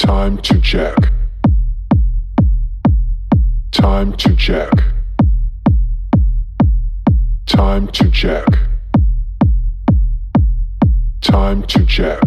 Time to check. Time to check. Time to check. Time to check.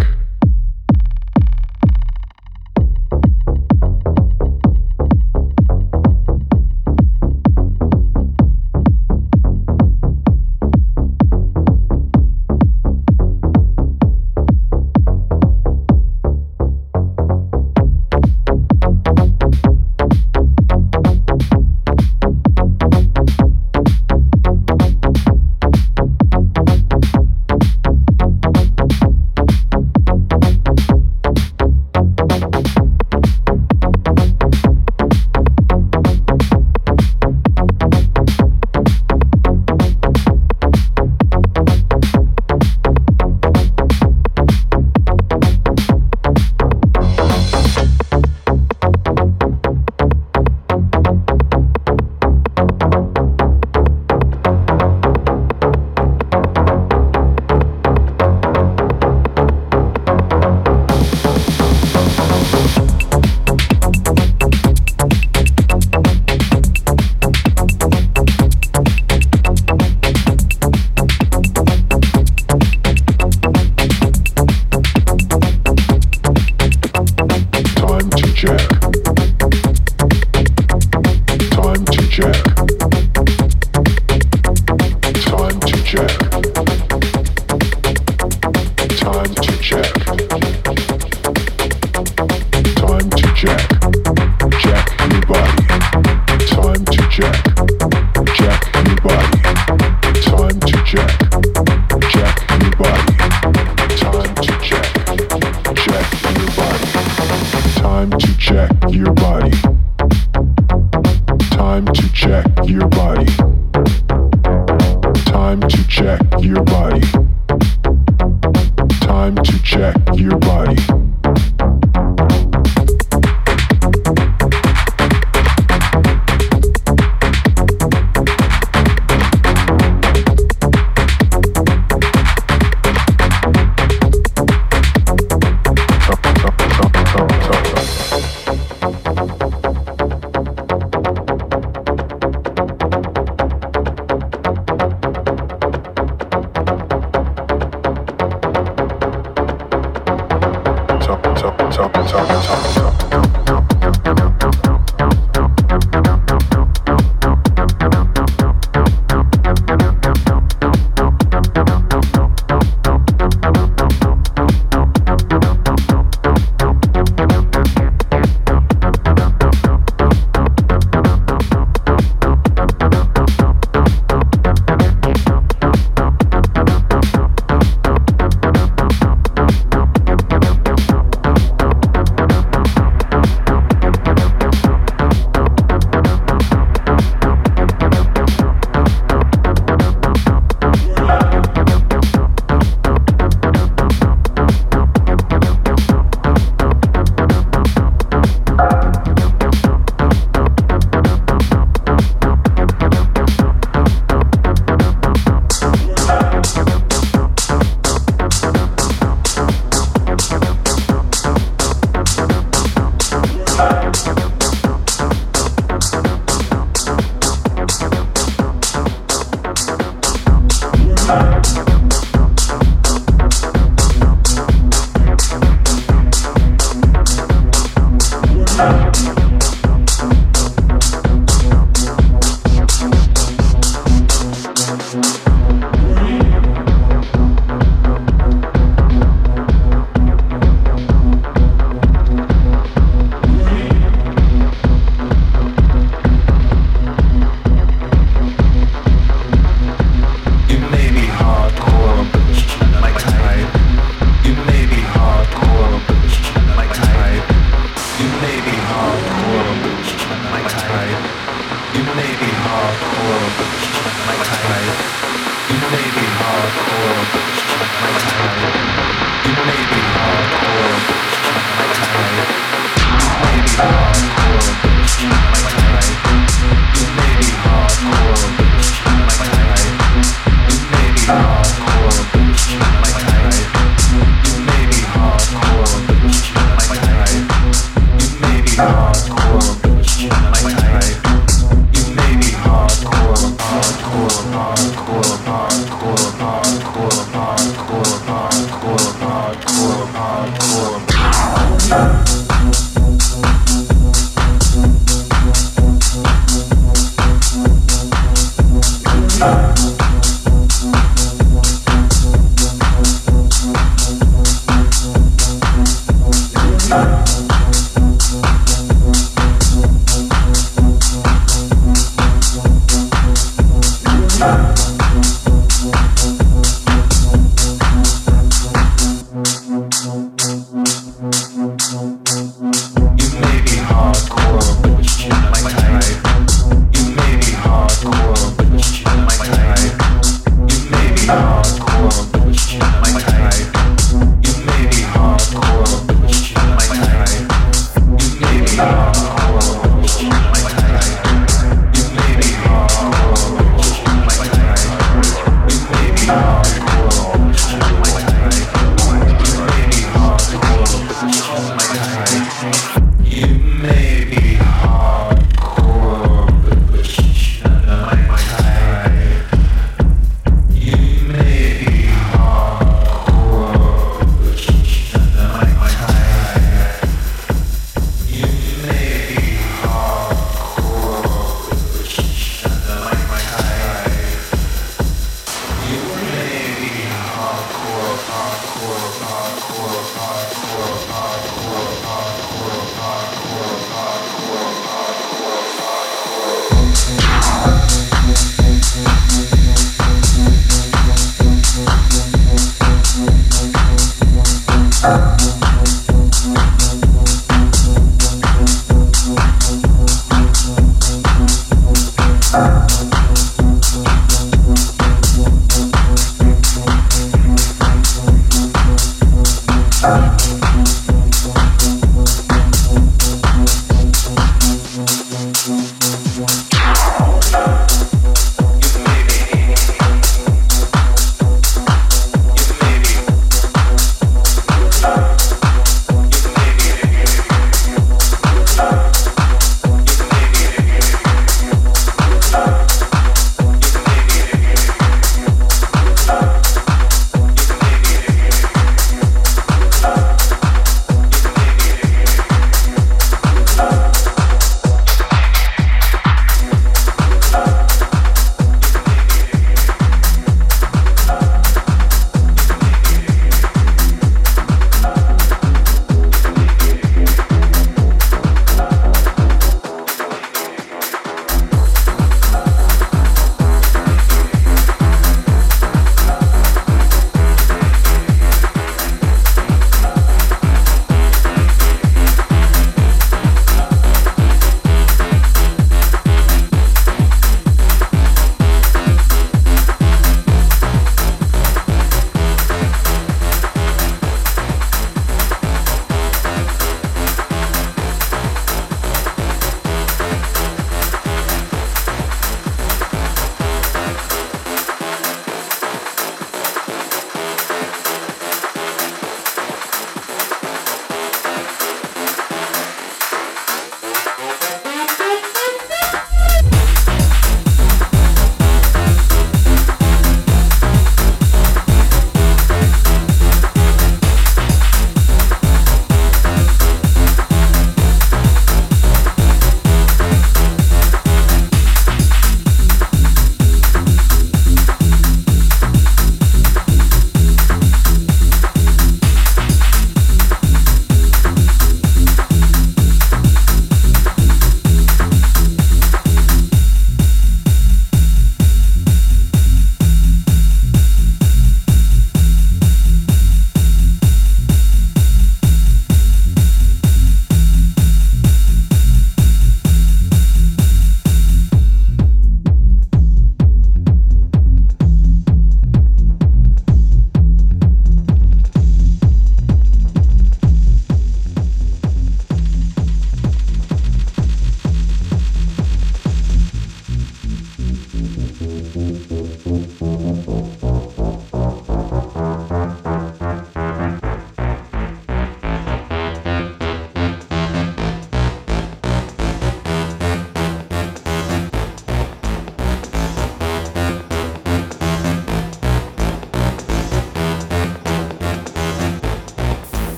check.